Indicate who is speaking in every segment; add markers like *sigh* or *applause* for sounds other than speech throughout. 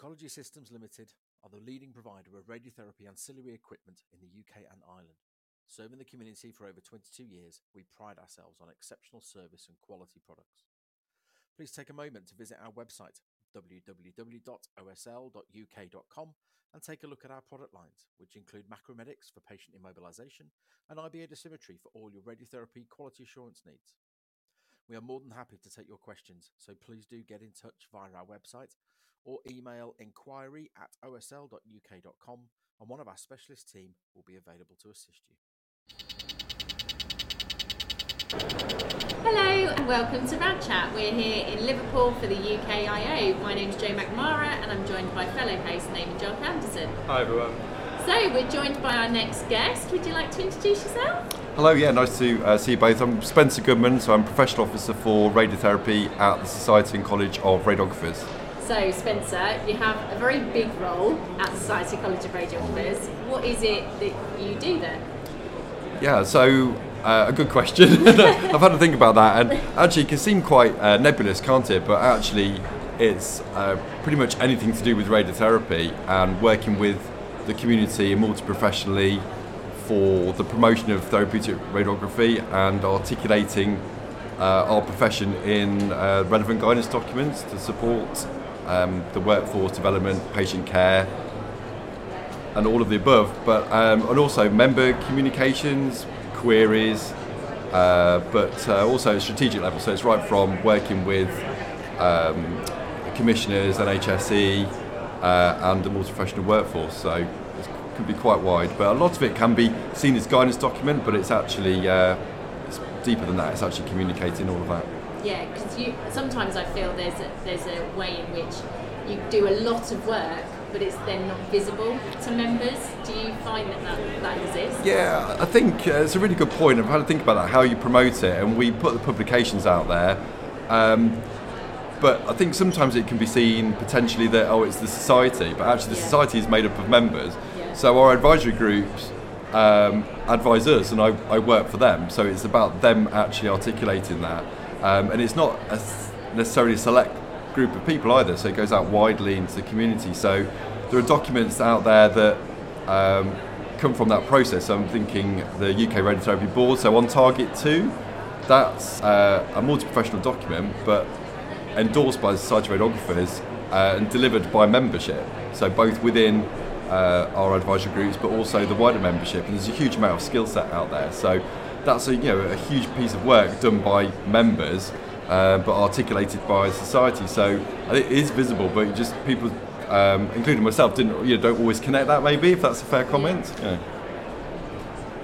Speaker 1: Oncology Systems Limited are the leading provider of radiotherapy ancillary equipment in the UK and Ireland. Serving the community for over 22 years, we pride ourselves on exceptional service and quality products. Please take a moment to visit our website www.osl.uk.com and take a look at our product lines, which include Macromedics for patient immobilization and IBA dosimetry for all your radiotherapy quality assurance needs. We are more than happy to take your questions, so please do get in touch via our website or email inquiry at osl.uk.com and one of our specialist team will be available to assist you.
Speaker 2: Hello and welcome to Rad Chat. We're here in Liverpool for the UKIO. My name's Jo McNamara and I'm joined by fellow host Naman Julka-Anderson.
Speaker 3: Hi everyone.
Speaker 2: So we're joined by our next guest. Would you like to introduce yourself?
Speaker 3: Hello, yeah, nice to uh, see you both. I'm Spencer Goodman, so I'm Professional Officer for Radiotherapy at the Society and College of Radiographers.
Speaker 2: So Spencer, you have a very big role at the Society College of Radiographers. What is it that you do there?
Speaker 3: Yeah, so uh, a good question. *laughs* I've had to think about that, and actually, it can seem quite uh, nebulous, can't it? But actually, it's uh, pretty much anything to do with radiotherapy and working with the community and multi-professionally for the promotion of therapeutic radiography and articulating uh, our profession in uh, relevant guidance documents to support um, the workforce development, patient care, and all of the above. But um, and also member communications, queries, uh, but uh, also strategic level. So it's right from working with um, commissioners, NHSE, uh, and the multi-professional workforce. So it can be quite wide, but a lot of it can be seen as guidance document, but it's actually uh, it's deeper than that. It's actually communicating all of that.
Speaker 2: Yeah, because you sometimes I feel there's a, there's a way in which you do a lot of work, but it's then not visible to members. Do you find that that, that exists?
Speaker 3: Yeah, I think uh, it's a really good point. I've had to think about that, how you promote it, and we put the publications out there. Um, but I think sometimes it can be seen potentially that oh, it's the society, but actually the
Speaker 2: Yeah.
Speaker 3: society is made up of members.
Speaker 2: Yeah.
Speaker 3: So our advisory groups um, advise us, and I, I work for them. So it's about them actually articulating that, um, and it's not a necessarily a select group of people either. So it goes out widely into the community. So there are documents out there that. Um, come from that process. So I'm thinking the UK Radiotherapy Board. So on Target 2, that's uh, a multi-professional document, but endorsed by the Society of Radiographers uh, and delivered by membership. So both within uh, our advisory groups, but also the wider membership. And there's a huge amount of skill set out there. So that's a you know a huge piece of work done by members, uh, but articulated by society. So it is visible, but just people. Um, including myself, didn't you know, don't always connect that. Maybe if that's a fair comment. Yeah.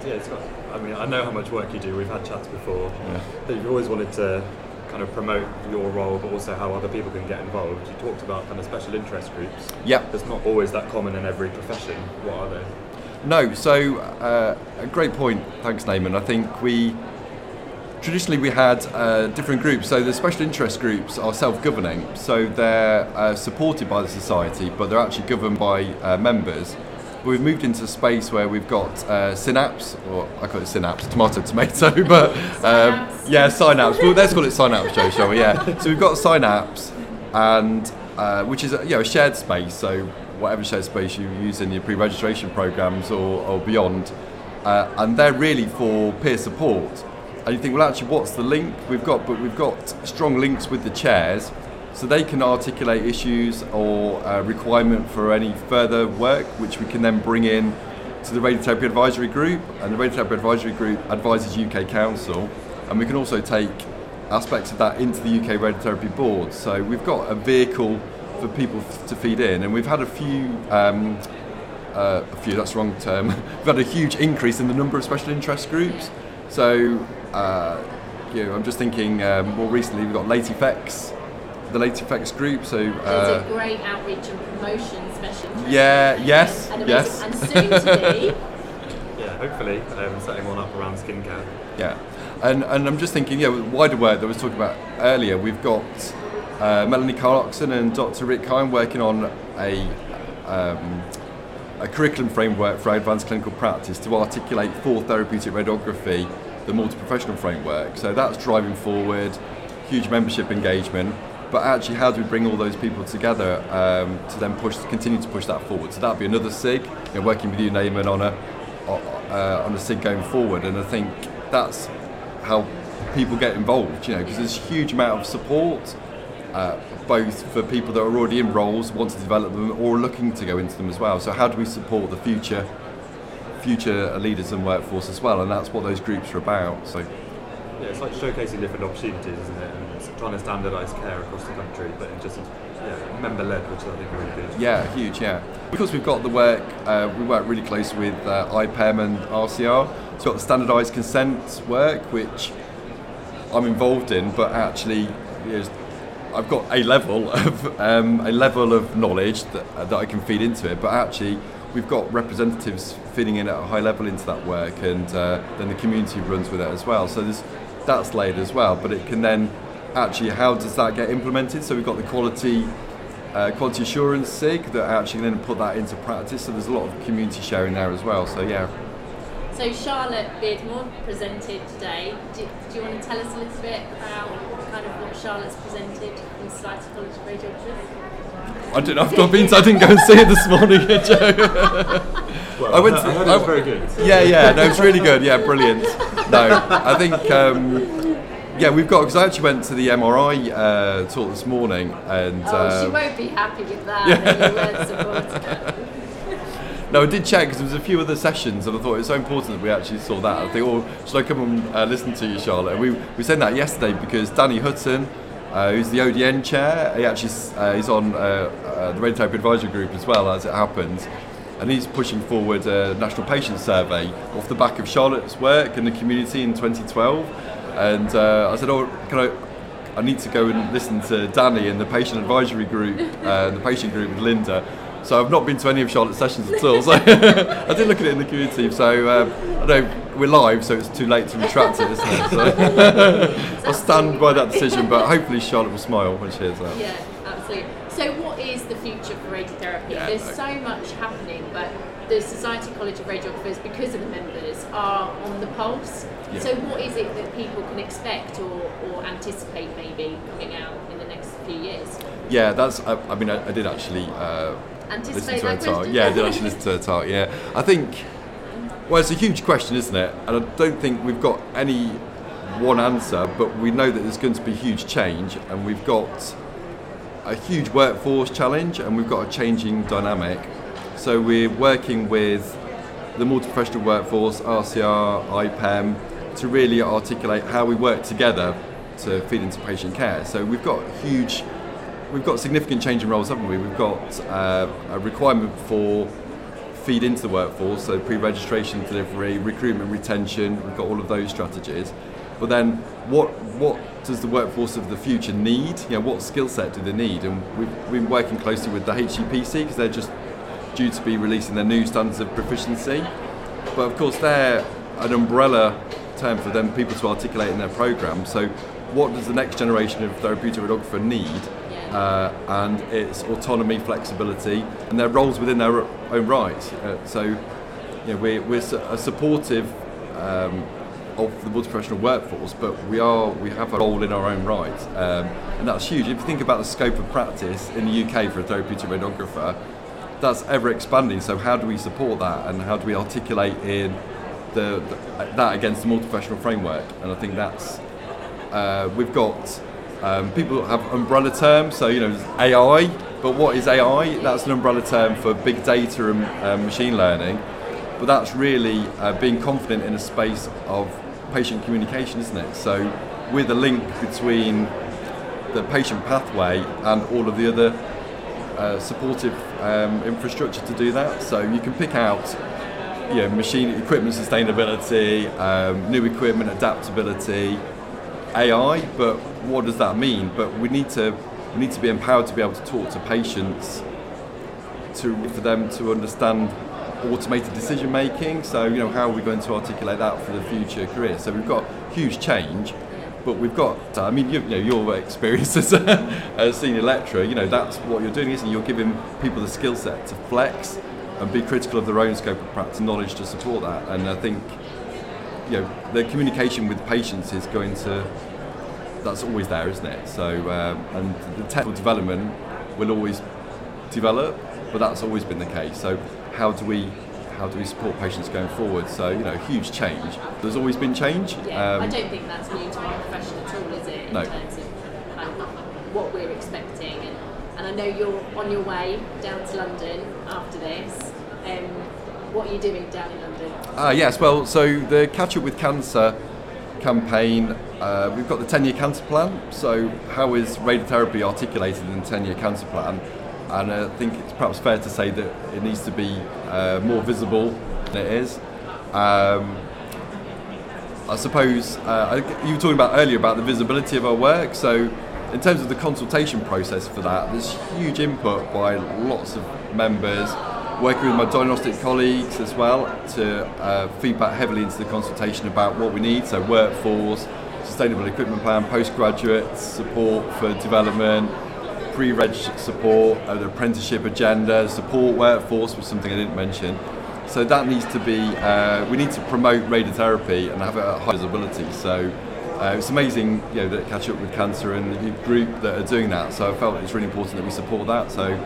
Speaker 4: Yeah, it's got, I mean, I know how much work you do. We've had chats before.
Speaker 3: Yeah.
Speaker 4: That you've always wanted to kind of promote your role, but also how other people can get involved. You talked about kind of special interest groups.
Speaker 3: Yeah.
Speaker 4: That's not always that common in every profession. What are they?
Speaker 3: No, so uh, a great point. Thanks, Naman. I think we traditionally we had uh, different groups. So the special interest groups are self-governing, so they're uh, supported by the society, but they're actually governed by uh, members. But we've moved into a space where we've got uh, synapse, or I call it synapse, tomato, tomato, *laughs* but um,
Speaker 2: Synapse.
Speaker 3: yeah, synapse. Well, let's call it synapse, Joe, shall we? Yeah. So we've got synapse, and uh, which is a, you know a shared space. So whatever shared space you use in your pre-registration programs or, or beyond, uh, and they're really for peer support. And you think, well, actually, what's the link we've got? But we've got strong links with the chairs, so they can articulate issues or uh, requirement for any further work, which we can then bring in to the Radiotherapy Advisory Group, and the Radiotherapy Advisory Group advises UK Council, and we can also take aspects of that into the UK Radiotherapy Board. So we've got a vehicle for people f- to feed in, and we've had a few. Um, uh, a few, that's the wrong term. *laughs* We've had a huge increase in the number of special interest groups. So, uh, you know, I'm just thinking um, more recently we've got late effects, the late effects group. So,
Speaker 2: There's
Speaker 3: uh,
Speaker 2: a great outreach and promotion special. interest
Speaker 3: yeah,
Speaker 2: group.
Speaker 3: yes,
Speaker 2: and,
Speaker 3: yes.
Speaker 2: And soon to be. *laughs*
Speaker 4: Yeah, hopefully um, setting one up around skincare.
Speaker 3: Yeah, and and I'm just thinking, yeah, wider work that I was talking about earlier. We've got uh, Melanie Clarkson and Dr. Rick Khine working on a um, a curriculum framework for advanced clinical practice to articulate for therapeutic radiography the multi-professional framework. So that's driving forward, huge membership engagement. but actually how do we bring all those people together um, to then push, continue to push that forward? So that'd be another SIG, you know, working with you, Naman, on a uh, on a SIG going forward, and I think that's how people get involved. You know, because there's a huge amount of support. Uh, both for people that are already in roles, want to develop them, or looking to go into them as well. So, how do we support the future future leaders and workforce as well? And that's what those groups are about. So,
Speaker 4: yeah, it's like showcasing different opportunities, isn't it? And trying to standardise care across the country, but in just yeah, member led, which I think really good.
Speaker 3: Yeah, huge. Yeah, because we've got the work, uh, we work really close with uh, IPEM and RCR. So, we've got the standardised consent work, which I'm involved in, but actually. You know, I've got a level of um, a level of knowledge that, that I can feed into it, but actually we've got representatives feeding in at a high level into that work, and uh, then the community runs with it as well. So that's laid as well, but it can then actually how does that get implemented? So we've got the quality. Uh, quality assurance SIG that actually then put that into practice. So there's a lot of community sharing there as well. So yeah,
Speaker 2: so Charlotte Beardmore presented today. Do, do, you want to tell us a little bit about kind of what Charlotte's presented in Society College of Radiographers?
Speaker 3: I don't know. I've not been. I didn't go and see it this morning, *laughs*
Speaker 4: Joe. well, I went. To, I heard it was very good.
Speaker 3: Yeah, yeah. No, it's really good. Yeah, brilliant. No, I think. Um, yeah, we've got because I actually went to the MRI uh, talk this morning, and
Speaker 2: oh, she um, won't be happy with that. *laughs* Yeah.
Speaker 3: No, I did check because there was a few other sessions, and I thought it was so important that we actually saw that. I think, oh, should I come and uh, listen to you, Charlotte? And we we said that yesterday because Danny Hutton, uh, who's the ODN chair, he actually uh, he's on uh, uh, the Radiotherapy Advisory Group as well as it happens, and he's pushing forward a national patient survey off the back of Charlotte's work in the community in 2012. And uh, I said, oh, can I? I need to go and listen to Danny and the patient advisory group, the patient group with Linda so I've not been to any of Charlotte's sessions at all. So *laughs* I did look at it in the community. So um, I know we're live, so it's too late to retract it, isn't it? So *laughs* I'll stand by that decision, but hopefully Charlotte will smile when she hears that.
Speaker 2: Yeah, absolutely. So what is the future for radiotherapy? Yeah, There's so much happening, but the Society College of Radiographers, because of the members, are on the pulse. Yeah. So what is it that people can expect or, or anticipate maybe coming out in the next few years?
Speaker 3: Yeah, that's. I, I mean, I, I, did actually uh,
Speaker 2: anticipate
Speaker 3: listen to her talk. Yeah, did actually listen to her talk. Yeah, I think. Well, it's a huge question, isn't it? And I don't think we've got any one answer, but we know that there's going to be huge change, and we've got a huge workforce challenge, and we've got a changing dynamic. So we're working with the multi-professional workforce, RCR, IPEM, to really articulate how we work together to feed into patient care. So we've got huge we've got significant change in roles, haven't we? We've got uh, a requirement for feed into the workforce, so pre-registration delivery, recruitment, retention. We've got all of those strategies. But then, what what does the workforce of the future need? You know, what skill set do they need? And we've been working closely with the HCPC because they're just due to be releasing their new standards of proficiency. But of course, they're an umbrella term for them people to articulate in their program. So, what does the next generation of therapeutic radiographer need? Uh, and it's autonomy, flexibility, and their roles within their own right. Uh, so, you know, we're, we're a supportive um, of the multi-professional workforce, but we are we have a role in our own right, um, and that's huge. If you think about the scope of practice in the UK for a therapeutic radiographer, that's ever expanding. So, how do we support that, and how do we articulate in the, the that against the multi-professional framework? And I think that's uh, we've got um, people have umbrella terms, so you know AI, but what is AI? That's an umbrella term for big data and uh, machine learning. But that's really uh, being confident in a space of patient communication, isn't it? So we're the link between the patient pathway and all of the other uh, supportive um, infrastructure to do that. So you can pick out know, machine equipment sustainability, um, new equipment adaptability, AI, but what does that mean? But we need to we need to be empowered to be able to talk to patients to for them to understand automated decision making. So you know how are we going to articulate that for the future career? So we've got huge change, but we've got uh, I mean you, you know your experience *laughs* as a, as a senior lecturer, you know that's what you're doing, isn't it? You're giving people the skill set to flex and be critical of their own scope of practice knowledge to support that. And I think you know the communication with patients is going to that's always there, isn't it? So, um, and the technical development will always develop, but that's always been the case. So, how do we how do we support patients going forward? So, you know, huge change. There's always been change.
Speaker 2: Yeah, um, I don't think that's new to our profession at all, is it? In
Speaker 3: no.
Speaker 2: terms of what we're expecting, and, and I know you're on your way down to London after this. Um, what are you doing down in London? Uh,
Speaker 3: yes, well, so the Catch Up with Cancer campaign, uh, we've got the 10 year cancer plan. So, how is radiotherapy articulated in the 10 year cancer plan? And I think it's perhaps fair to say that it needs to be uh, more visible than it is. Um, I suppose uh, you were talking about earlier about the visibility of our work. So, in terms of the consultation process for that, there's huge input by lots of members working with my diagnostic colleagues as well to uh, feedback heavily into the consultation about what we need, so workforce, sustainable equipment plan, postgraduate support for development, pre-reg support, an apprenticeship agenda, support workforce was something I didn't mention. So that needs to be, uh, we need to promote radiotherapy and have a high visibility. So uh, it's amazing you know, that Catch Up with Cancer and the group that are doing that. So I felt it's really important that we support that. So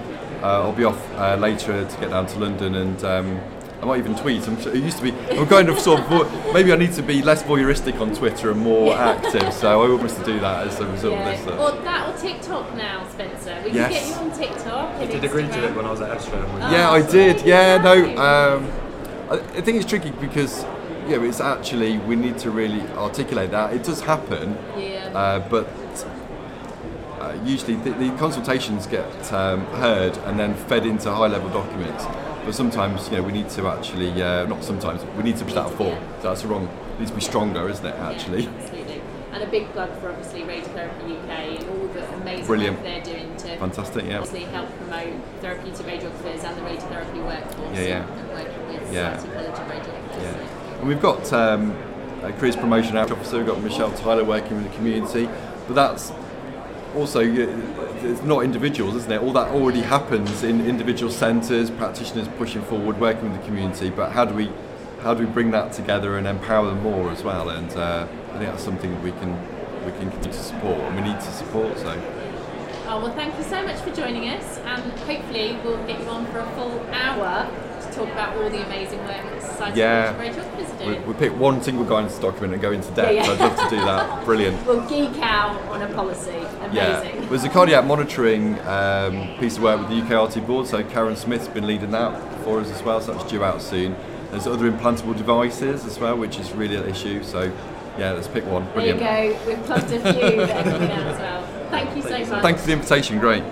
Speaker 3: uh, I'll be off uh, later to get down to London and um, I might even tweet. I'm sure, it used to be. I'm kind of sort of. Maybe I need to be less voyeuristic on Twitter and more active. So I almost to do that as a result
Speaker 2: yeah.
Speaker 3: of this.
Speaker 2: So. Or that or TikTok now, Spencer. We yes. can get you on TikTok.
Speaker 4: I did agree to it when I was at ESTRO.
Speaker 3: Oh, yeah, I did. Yeah, no. Um, I think it's tricky because yeah, it's actually we need to really articulate that. It does happen,
Speaker 2: yeah.
Speaker 3: uh, but uh, usually the, the, consultations get um, heard and then fed into high-level documents. But sometimes, you know, we need to actually, uh, not sometimes, we need to push that forward. So that's wrong. It needs to be stronger, isn't it? Actually.
Speaker 2: Yeah, absolutely. And a big plug for obviously Radiotherapy UK and all the amazing
Speaker 3: Brilliant.
Speaker 2: work they're doing to
Speaker 3: fantastic, yeah.
Speaker 2: obviously help promote therapeutic radiographers and the radiotherapy workforce.
Speaker 3: Yeah, yeah.
Speaker 2: And working with yeah. Society College of Radiographers.
Speaker 3: Yeah. And we've got um, a careers promotion officer. We've got Michelle Tyler working with the community, but that's also it's not individuals, isn't it? All that already happens in individual centres, practitioners pushing forward, working with the community. But how do we how do we bring that together and empower them more as well? And uh, I think that's something we can we can continue to support and we need to support. So.
Speaker 2: Oh, well, thank you so much for joining us, and hopefully we'll get you on for a full hour talk about all the amazing work that Society yeah. of doing.
Speaker 3: We, we pick one single guidance document and go into depth. Yeah, yeah. I'd love to do that. *laughs* Brilliant.
Speaker 2: we'll geek out on a policy. Amazing.
Speaker 3: Yeah. There's a cardiac monitoring um, piece of work with the UKRT board, so Karen Smith's been leading that for us as well, so that's due out soon. There's other implantable devices as well, which is really an issue. So yeah, let's pick one. Brilliant.
Speaker 2: There you go. We've plugged a few that are coming out as well. Thank you so much.
Speaker 3: Thanks for the invitation. Great.